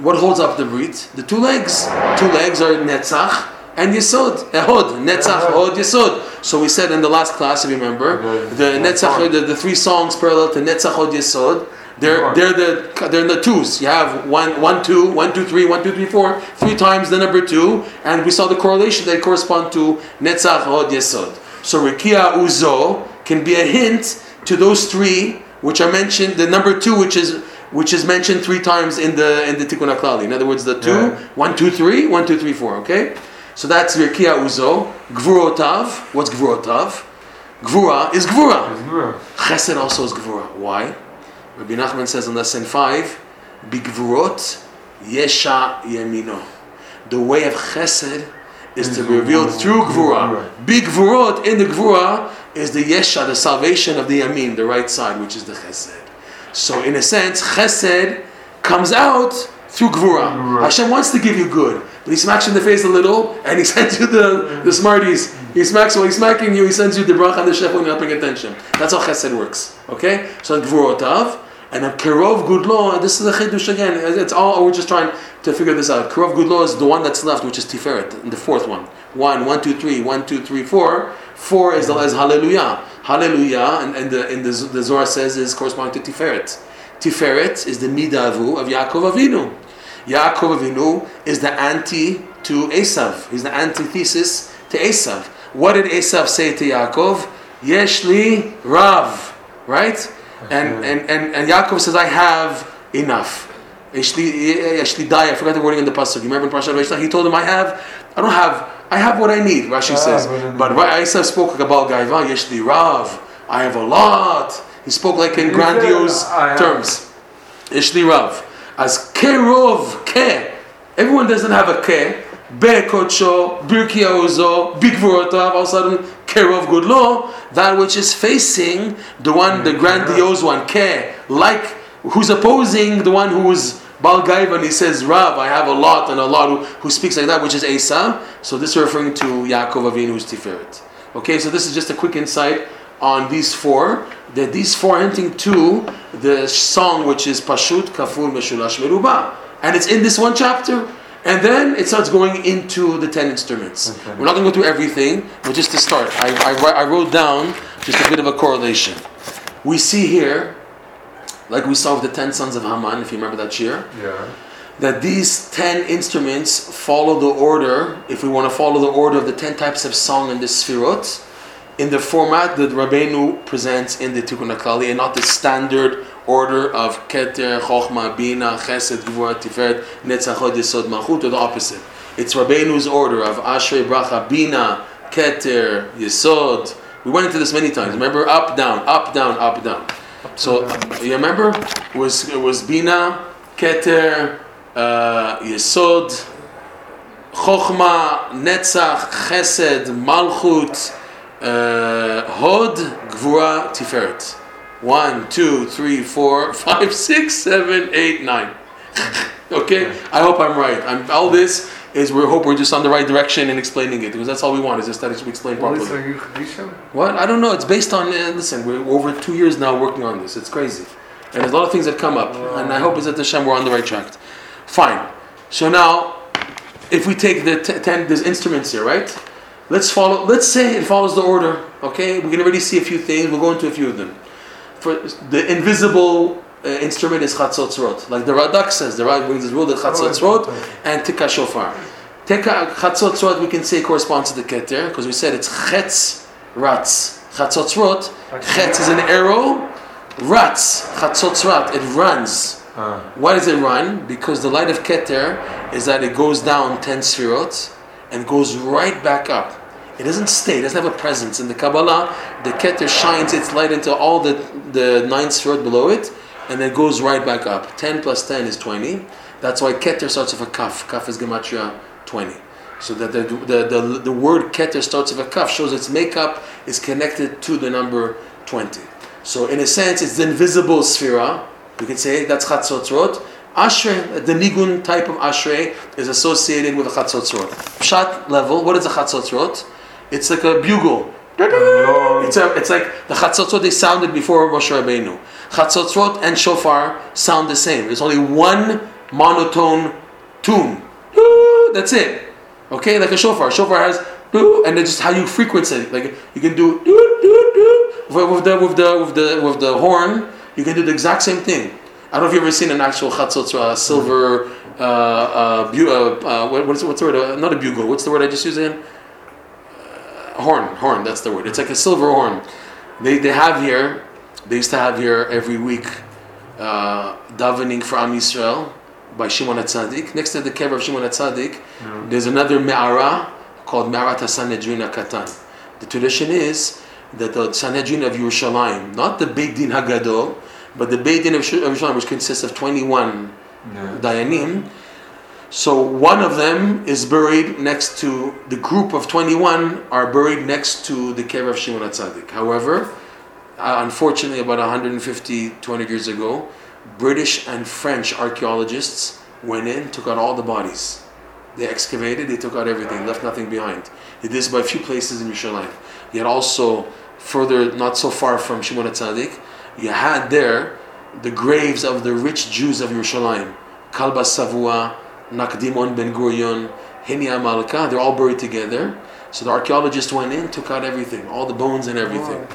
What holds up the Brit? The two legs. Two legs are Netzach and Yesod. Ehod. Netzach, Ehod. Ehod, Yesod. So we said in the last class, if you remember, The- Netzach, the, the three songs parallel to Netzach, Ehod, Yesod. They're, they're the they're in the twos. You have one one two one two three one two three four three times the number two, and we saw the correlation that correspond to Netzach Hod Yesod. So Rekia Uzo can be a hint to those three which are mentioned. The number two, which is which is mentioned three times in the in the Tikkun HaKlali. In other words, the two Yeah. one two three one two three four. Okay, so that's Rekia Uzo. Gvurotav. What's Gvurotav? Gvura is Gvura. Chesed also is Gvura. Why? Rabbi Nachman says in lesson 5, Bigvurot Yesha Yemino. The way of Chesed is to be revealed through Gvura. Big Gvurot in the Gvura is the Yesha, the salvation of the Yamin, the right side, which is the Chesed. So in a sense, Chesed comes out through. Gvura. Hashem wants to give you good, but He smacks you in the face a little, and He <laughs> sends you the, the Smarties. He smacks while He's smacking you, He sends you the bracha and the chef when you're not paying attention. That's how Chesed works. Okay? So Gvurotav, and then Kerov Gudlo, this is a Chidush again. It's all, we're just trying to figure this out. Kerov Gudlo is the one that's left, which is Tiferet, the fourth one. One, one, two, three, one, two, three, four. Four is, the, is Hallelujah. Hallelujah, and, and, the, and the, the Zohar says is corresponding to Tiferet. Tiferet is the Midavu of Yaakov Avinu. Yaakov Avinu is the anti to Esav. He's the antithesis to Esav. what did Esav say to Yaakov? Yeshli Rav, right? And, and, and, and Yaakov says, I have enough. Yeshli Yeshli Dai, I forgot the wording in the pasuk. You remember in Parashat Vayishlach? He told him, I have, I don't have, I have what I need, Rashi Ah, says. what I need. But Esav spoke about Gaiva, Yeshli Rav, I have a lot. He spoke like in grandiose terms. Yeshli Rav. As Kerov, Ke. Everyone doesn't have a Ke. Be Kocho, Birki Ozo, all of a sudden, Kerov Gudlo, that which is facing the one, the grandiose one, Ke, like who's opposing the one who is Bal Gaiva, and he says, Rav, I have a lot and a lot who, who speaks like that, which is Asa. So this is referring to Yaakov Avinu's Tiferet. Okay, so this is just a quick insight on these four. That these four hinting to the song which is Pashut Kaful Meshulash Meruba, and it's in this one chapter. And then it starts going into the ten instruments. Okay. We're not going to go through everything, but just to start, I, I, I wrote down just a bit of a correlation. We see here, like we saw with the ten sons of Haman, if you remember that year, Yeah. that these 10 instruments follow the order, if we want to follow the order of the 10 types of song in the Sfirot, in the format that Rabbeinu presents in the Tikkun HaKlali, and not the standard order of Keter, Chochma, Bina, Chesed, Gvura, Tiferet, Netzach, Hod, Yesod, Malchut, or the opposite. It's Rabbeinu's order of Ashrei, Bracha, Bina, Keter, Yesod. We went into this many times. Remember? Up, down, up, down, up, down. So, you remember? It was, it was Bina, Keter, uh, Yesod, Chochma, Netzach, Chesed, Malchut, Hod, Gvura, Tiferet. One, two, three, four, <laughs> five, six, seven, eight, nine. <laughs> okay, I hope I'm right. I'm, all this is we hope we're just on the right direction in explaining it because that's all we want is just that it should be explained properly. What? I don't know. It's based on. Uh, listen, we're over two years now working on this. It's crazy, and there's a lot of things that come up. And I hope is that the Shem we're on the right track. Fine. So now, if we take the t- ten, there's instruments here, right? Let's follow. Let's say it follows the order. Okay, we can already see a few things. We'll go into a few of them. For the invisible uh, instrument is chatzotzrot, like the Radak says. The Radak brings this rule that chatzotzrot and tikka shofar. Tikka chatzotzrot we can say corresponds to the keter because we said it's chetz ratz. Chatzotzrot, chetz is an arrow. Ratz, chatzotzrat, it runs. Ah. Why does it run? Because the light of Keter is that it goes down 10 sfirot and goes right back up. It doesn't stay, it doesn't have a presence. In the Kabbalah, the Keter shines its light into all the, the nine sfirot below it and then goes right back up. 10 plus 10 is 20. That's why Keter starts with a kaf. Kaf is Gematria 20. So that the, the, the, the word Keter starts with a kaf shows its makeup is connected to the number 20. So in a sense, it's the invisible sphera. We could say that's Chatzotzrot. Ashrei, the Nigun type of Ashrei, is associated with a Chatzotzrot. Pshat level, what is a Chatzotzrot? It's like a bugle. It's, a, it's like the Chatzotzrot they sounded before Moshe Rabbeinu. Chatzotzrot and Shofar sound the same. There's only one monotone tune. That's it. Okay, like a shofar. Shofar has and it's just how you frequency it. Like you can do with the with the with the with the horn. You can do the exact same thing. I don't know if you've ever seen an actual chatzotzra, a silver uh, uh, bu- uh, uh, what, what's, what's the word? Uh, not a bugle. What's the word I just used again? Uh, horn. Horn. That's the word. It's like a silver horn. They, they have here. They used to have here every week uh, davening for Am Yisrael by Shimon HaTzadik. Next to the kever of Shimon HaTzadik, there's another me'ara called Me'arat HaSanhedrin HaKatan. The tradition is that the Sanhedrin of Yerushalayim, not the Beit Din Hagadol, but the Beit Din of Yerushalayim, which consists of 21 Yeah. Dayanim. So one of them is buried next to the group of 21 are buried next to the kever of Shimon HaTzadik. However, uh, unfortunately, about 150, 200 years ago, British and French archaeologists went in, took out all the bodies. They excavated, they took out everything, left nothing behind. They did this by a few places in Yerushalayim. Yet also, further, not so far from Shimon HaTzadik, you had there the graves of the rich Jews of Yerushalayim. Kalba Savua, Nakdimon Ben Gurion, Hinia Malka, they're all buried together. So the archaeologists went in, took out everything, all the bones and everything.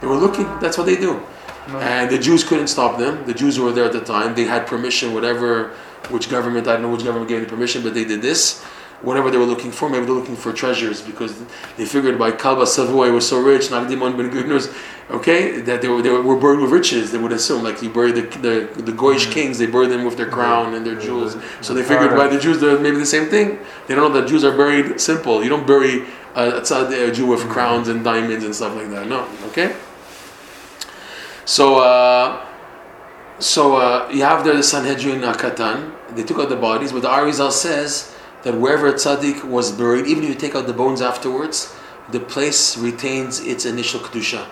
They were looking, that's what they do. And the Jews couldn't stop them. The Jews who were there at the time, they had permission, whatever, which government, I don't know which government gave the permission, but they did this. Whatever they were looking for. Maybe they're looking for treasures because they figured by Kalba Savua was so rich, Nakdimon ben Gudners, okay, that they were, they were buried with riches. They would assume, like you bury the the, the Goyish mm-hmm. kings, they bury them with their crown and their mm-hmm. jewels. Mm-hmm. So they figured by the Jews, they're maybe the same thing. They don't know that Jews are buried simple. You don't bury a, a Jew with crowns and diamonds and stuff like that. No, okay. So. Uh, so uh, you have there the Sanhedrin uh, Katan. They took out the bodies, but the Arizal says that wherever a tzaddik was buried, even if you take out the bones afterwards, the place retains its initial kedusha.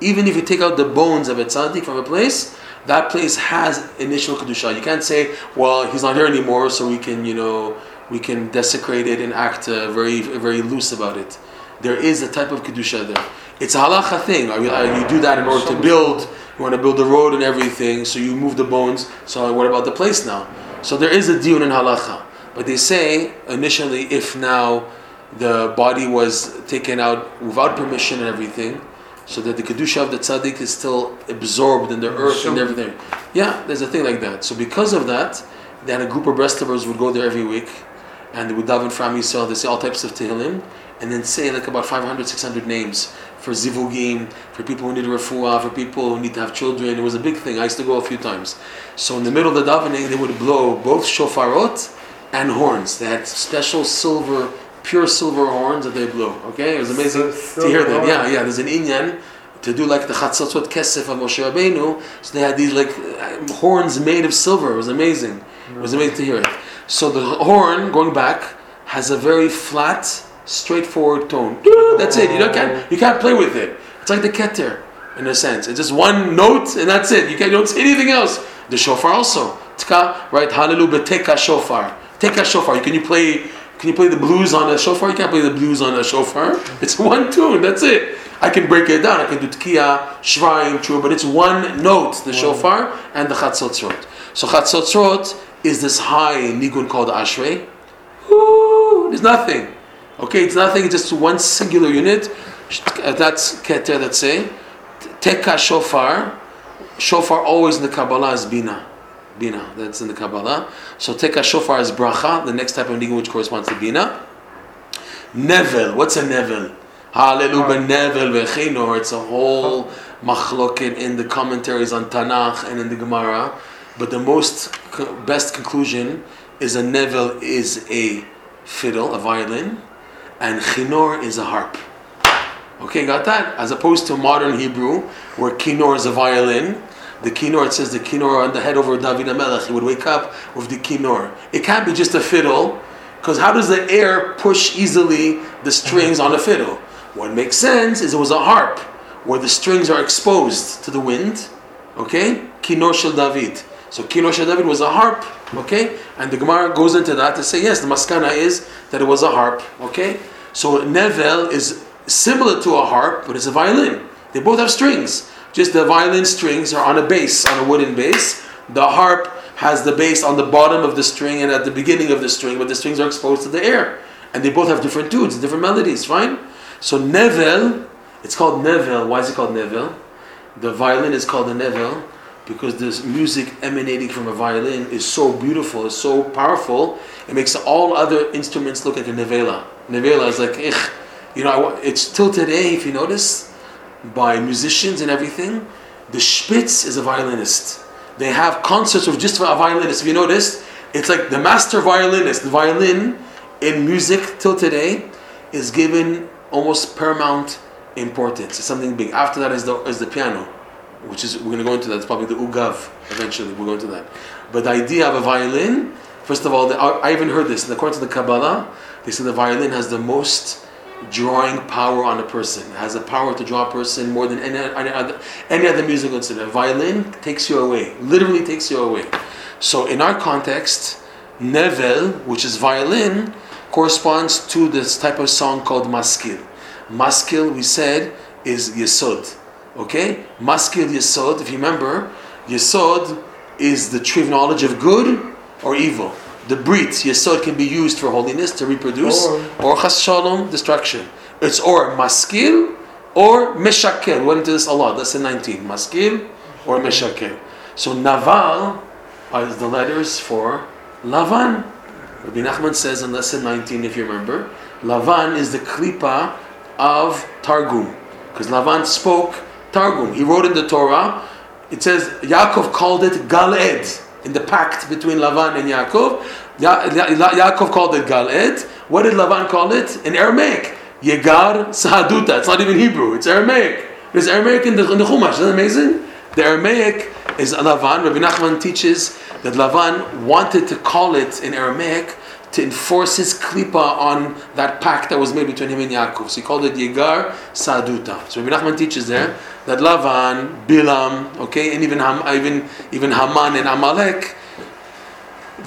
Even if you take out the bones of a tzaddik from a place, that place has initial kedusha. You can't say, "Well, he's not here anymore, so we can, you know, we can desecrate it and act uh, very, very loose about it." There is a type of kedusha there. It's a halacha thing. You do that in order to build you want to build a road and everything, so you move the bones. So what about the place now? So there is a diyun in halacha, but they say initially, if now the body was taken out without permission and everything, so that the kedusha of the tzaddik is still absorbed in the earth and everything. Yeah, there's a thing like that. So because of that, then a group of Breslovers would go there every week, and they would daven from Yisrael. They say all types of tehillim, and then say like about 500, 600 names for zivugim, for people who need refuah, for people who need to have children. It was a big thing. I used to go a few times. So in the middle of the davening, they would blow both shofarot and horns. They had special silver, pure silver horns that they blew. Okay, it was amazing to hear that. Yeah, yeah. There's an inyan to do like the chatzotzrot kesef of Moshe Rabbeinu. So they had these like uh, horns made of silver. It was amazing. It was amazing to hear it. So the horn, going back, has a very flat straightforward tone. That's it. You don't can't you can't play with it. It's like the keter in a sense. It's just one note and that's it. You can't you don't say anything else. The shofar also. Tka, right? Hallelujah. Teka shofar. Teka shofar. Can you play? Can you play the blues on a shofar? You can't play the blues on a shofar. <laughs> It's one tune. That's it. I can break it down. I can do tkiya, shrine, true, but it's one note, the shofar and the chatzotzrot. So chatzotzrot is this high nigun called ashrei. Ooh, there's nothing. Okay, it's nothing, it's just one singular unit. That's keter, let's say. Teka shofar. Shofar always in the Kabbalah is bina. Bina, that's in the Kabbalah. So teka shofar is bracha, the next type of nigun which corresponds to bina. Nevel, what's a nevel? Hallelujah, nevel vechinor. It's a whole machloket in the commentaries on Tanakh and in the Gemara. But the most best conclusion is a nevel is a fiddle, a violin and chinor is a harp. Okay, got that? As opposed to modern Hebrew, where kinor is a violin. The kinor, it says the kinor on the head over David HaMelech. He would wake up with the kinor. It can't be just a fiddle, because how does the air push easily the strings on a fiddle? What makes sense is it was a harp, where the strings are exposed to the wind. Okay? Kinor shel David. So kinor shel David was a harp. Okay? And the Gemara goes into that to say, yes, the maskana is that it was a harp. Okay? So nevel is similar to a harp, but it's a violin. They both have strings. Just the violin strings are on a base, on a wooden base. The harp has the base on the bottom of the string and at the beginning of the string, but the strings are exposed to the air. And they both have different tunes, different melodies, fine? So nevel, it's called nevel. Why is it called nevel? The violin is called a nevel because this music emanating from a violin is so beautiful, is so powerful, it makes all other instruments look like a nevela. Nevela is like, ich. You know, it's till today, if you notice, by musicians and everything, the Spitz is a violinist. They have concerts of just a violinist. If you noticed, it's like the master violinist. The violin in music till today is given almost paramount importance. It's something big. After that is the, is the piano, which is, we're going to go into that. It's probably the ugav eventually. We'll go into that. But the idea of a violin, first of all, the, I even heard this. According to the Kabbalah, they say the violin has the most drawing power on a person. It has the power to draw a person more than any, any other any other musical instrument. Violin takes you away, literally takes you away. So in our context, nevel, which is violin, corresponds to this type of song called maskil. Maskil, we said, is yesod. Okay, maskil yesod. If you remember, yesod is the tree of knowledge of good or evil the brit yesod can be used for holiness to reproduce, or, or chas shalom destruction. It's or maskil or meshakel. We went into this a lot. In 19. Maskil or meshakel. So naval are the letters for Lavan. Rabbi Nachman says in lesson 19, if you remember, Lavan is the klipa of Targum. Because Lavan spoke Targum. He wrote in the Torah, it says Yaakov called it Galed in the pact between Lavan and Yaakov. Ya- Ya- Yaakov called it Galed. What did Lavan call it? In Aramaic. Yegar Sahaduta. It's not even Hebrew, it's Aramaic. There's Aramaic in the, in the Chumash. Isn't that amazing? The Aramaic is Lavan. Rabbi Nachman teaches that Lavan wanted to call it in Aramaic to enforce his klipa on that pact that was made between him and Yaakov. So he called it Yegar Sahaduta. So Rabbi Nachman teaches there that Lavan, Bilam, okay, and even Ham, even even Haman and Amalek,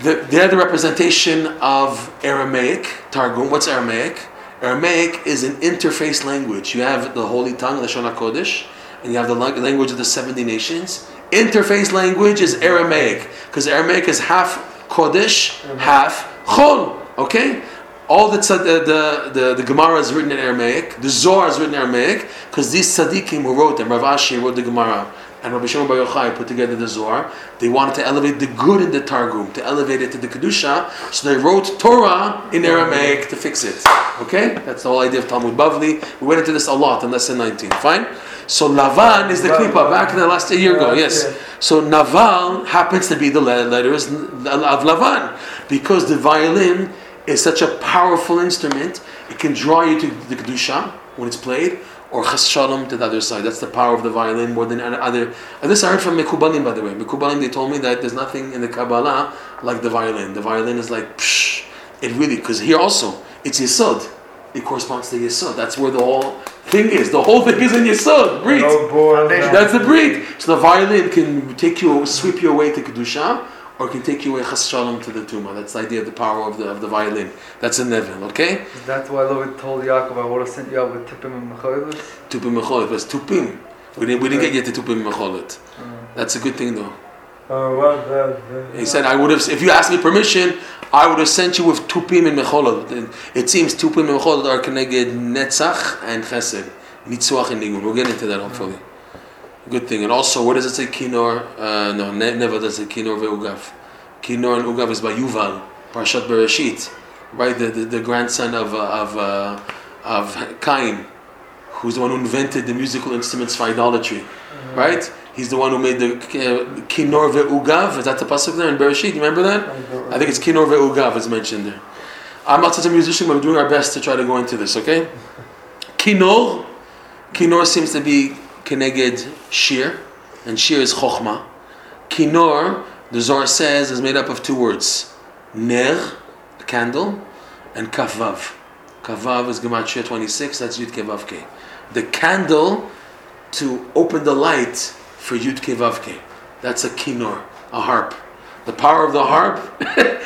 the, they're the representation of Aramaic Targum. What's Aramaic? Aramaic is an interface language. You have the Holy Tongue, the Shona Kodesh, and you have the language of the 70 nations. Interface language is Aramaic, because Aramaic is half Kodesh, half Chol. Okay? All the, tzad- uh, the, the, the Gemara is written in Aramaic, the Zohar is written in Aramaic, because these tzaddikim who wrote them, Rav Ashi wrote the Gemara, and Rabbi Shimon Bar Yochai put together the Zohar. They wanted to elevate the good in the Targum, to elevate it to the Kedusha, so they wrote Torah in Aramaic to fix it. Okay? That's the whole idea of Talmud Bavli. We went into this a lot in lesson 19. Fine? So Lavan is the klipa, back in the last year ago, yes. So Naval happens to be the letters of Lavan, because the violin is such a powerful instrument, it can draw you to the Kedusha when it's played, or Chas Shalom to the other side. That's the power of the violin more than any other. And this I heard from Mekubalim, by the way. Mekubalim, they told me that there's nothing in the Kabbalah like the violin. The violin is like, psh, it really, because here also, it's Yesod. It corresponds to Yesod. That's where the whole thing is. The whole thing is in Yesod. Breathe. No boy. That's the breed. So the violin can take you, sweep you away to kedusha, or can take you away chas shalom to the tuma. That's the idea of the power of the of the violin. That's a nevel. Okay. That's why David told Yaakov, I would have sent you out with tippim and mechoilis. Tupim mecholet. It's tupim. We didn't we didn't get yet to tupim mecholet. That's a good thing though. Uh, the, He said, I would have, if you asked me permission, I would have sent you with tupim and mecholot. And It seems tupim and mecholot are connected netzach and chesed, mitzuach and nigun. We'll get into that hopefully. Good thing. And also, where does it say kinor? Uh, no, never does it say kinor ve'ugav. Kinor and ugav is by Yuval, Parshat Bereshit, right? The, the, the grandson of, uh, of, uh, of Cain, who's the one who invented the musical instruments for idolatry, right? He's the one who made the uh, kinor ve'ugav. Is that the pasuk there in Bereshit? You remember that? I think it's Kinor Ve'ugav is mentioned there. I'm not such a musician, but we're doing our best to try to go into this, okay? Kinor, Kinor seems to be Keneged Shir, and Shir is Chochma. Kinor, the Zohar says, is made up of two words. Ner, the candle, and Kavav. Kavav is Gematria 26, that's Yud Kevav Ke. The candle to open the light for Yud Kevav Ke. That's a Kinor, a harp. The power of the harp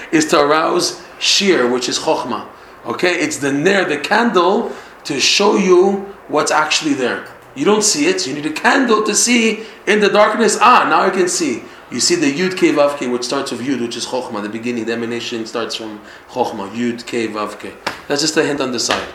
<laughs> is to arouse shir, which is chokhmah. Okay, it's the ner, the candle, to show you what's actually there. You don't see it, you need a candle to see in the darkness. Ah, now I can see. You see the Yud K Vav K, which starts with Yud, which is Chokhmah. The beginning, the emanation starts from Chokhmah. Yud K Vav K. That's just a hint on the side.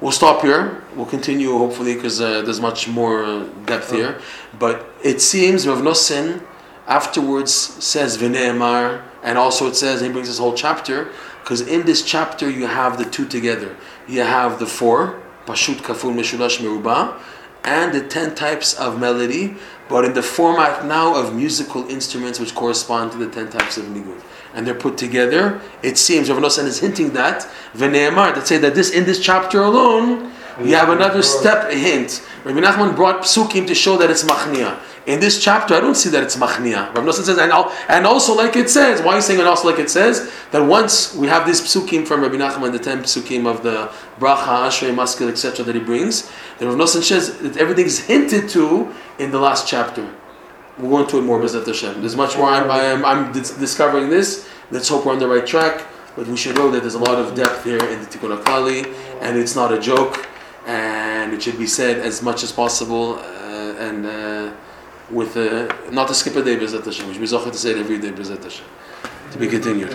We'll stop here. We'll continue hopefully because uh, there's much more uh, depth here. But it seems Rav Nosson afterwards says V'ne'emar, and also it says, he brings this whole chapter, because in this chapter you have the two together. You have the four, Pashut, Kaful, Meshulash, Meruba, and the ten types of melody, but in the format now of musical instruments which correspond to the ten types of nigun. And they're put together. It seems Rav Nosson is hinting that V'ne'emar, that say that this in this chapter alone, we have another step, hint. Rabbi Nachman brought psukim to show that it's machnia. In this chapter, I don't see that it's machnia. Rabbi Nosson says, and, and also like it says, why are you saying and also like it says? That once we have this psukim from Rabbi Nachman, the ten psukim of the bracha, ashrei, maskil, etc. that he brings, that Rabbi Nosson says that everything is hinted to in the last chapter. We'll go into it more, Bezat Hashem. There's much more. I'm, I'm, I'm dis- discovering this. Let's hope we're on the right track. But we should know that there's a lot of depth here in the Tikkun HaKlali, and it's not a joke, and it should be said as much as possible, uh, and uh, with uh, not to skip a day, Bezat Hashem. We should be to say every day, Bezat Hashem. To be continued.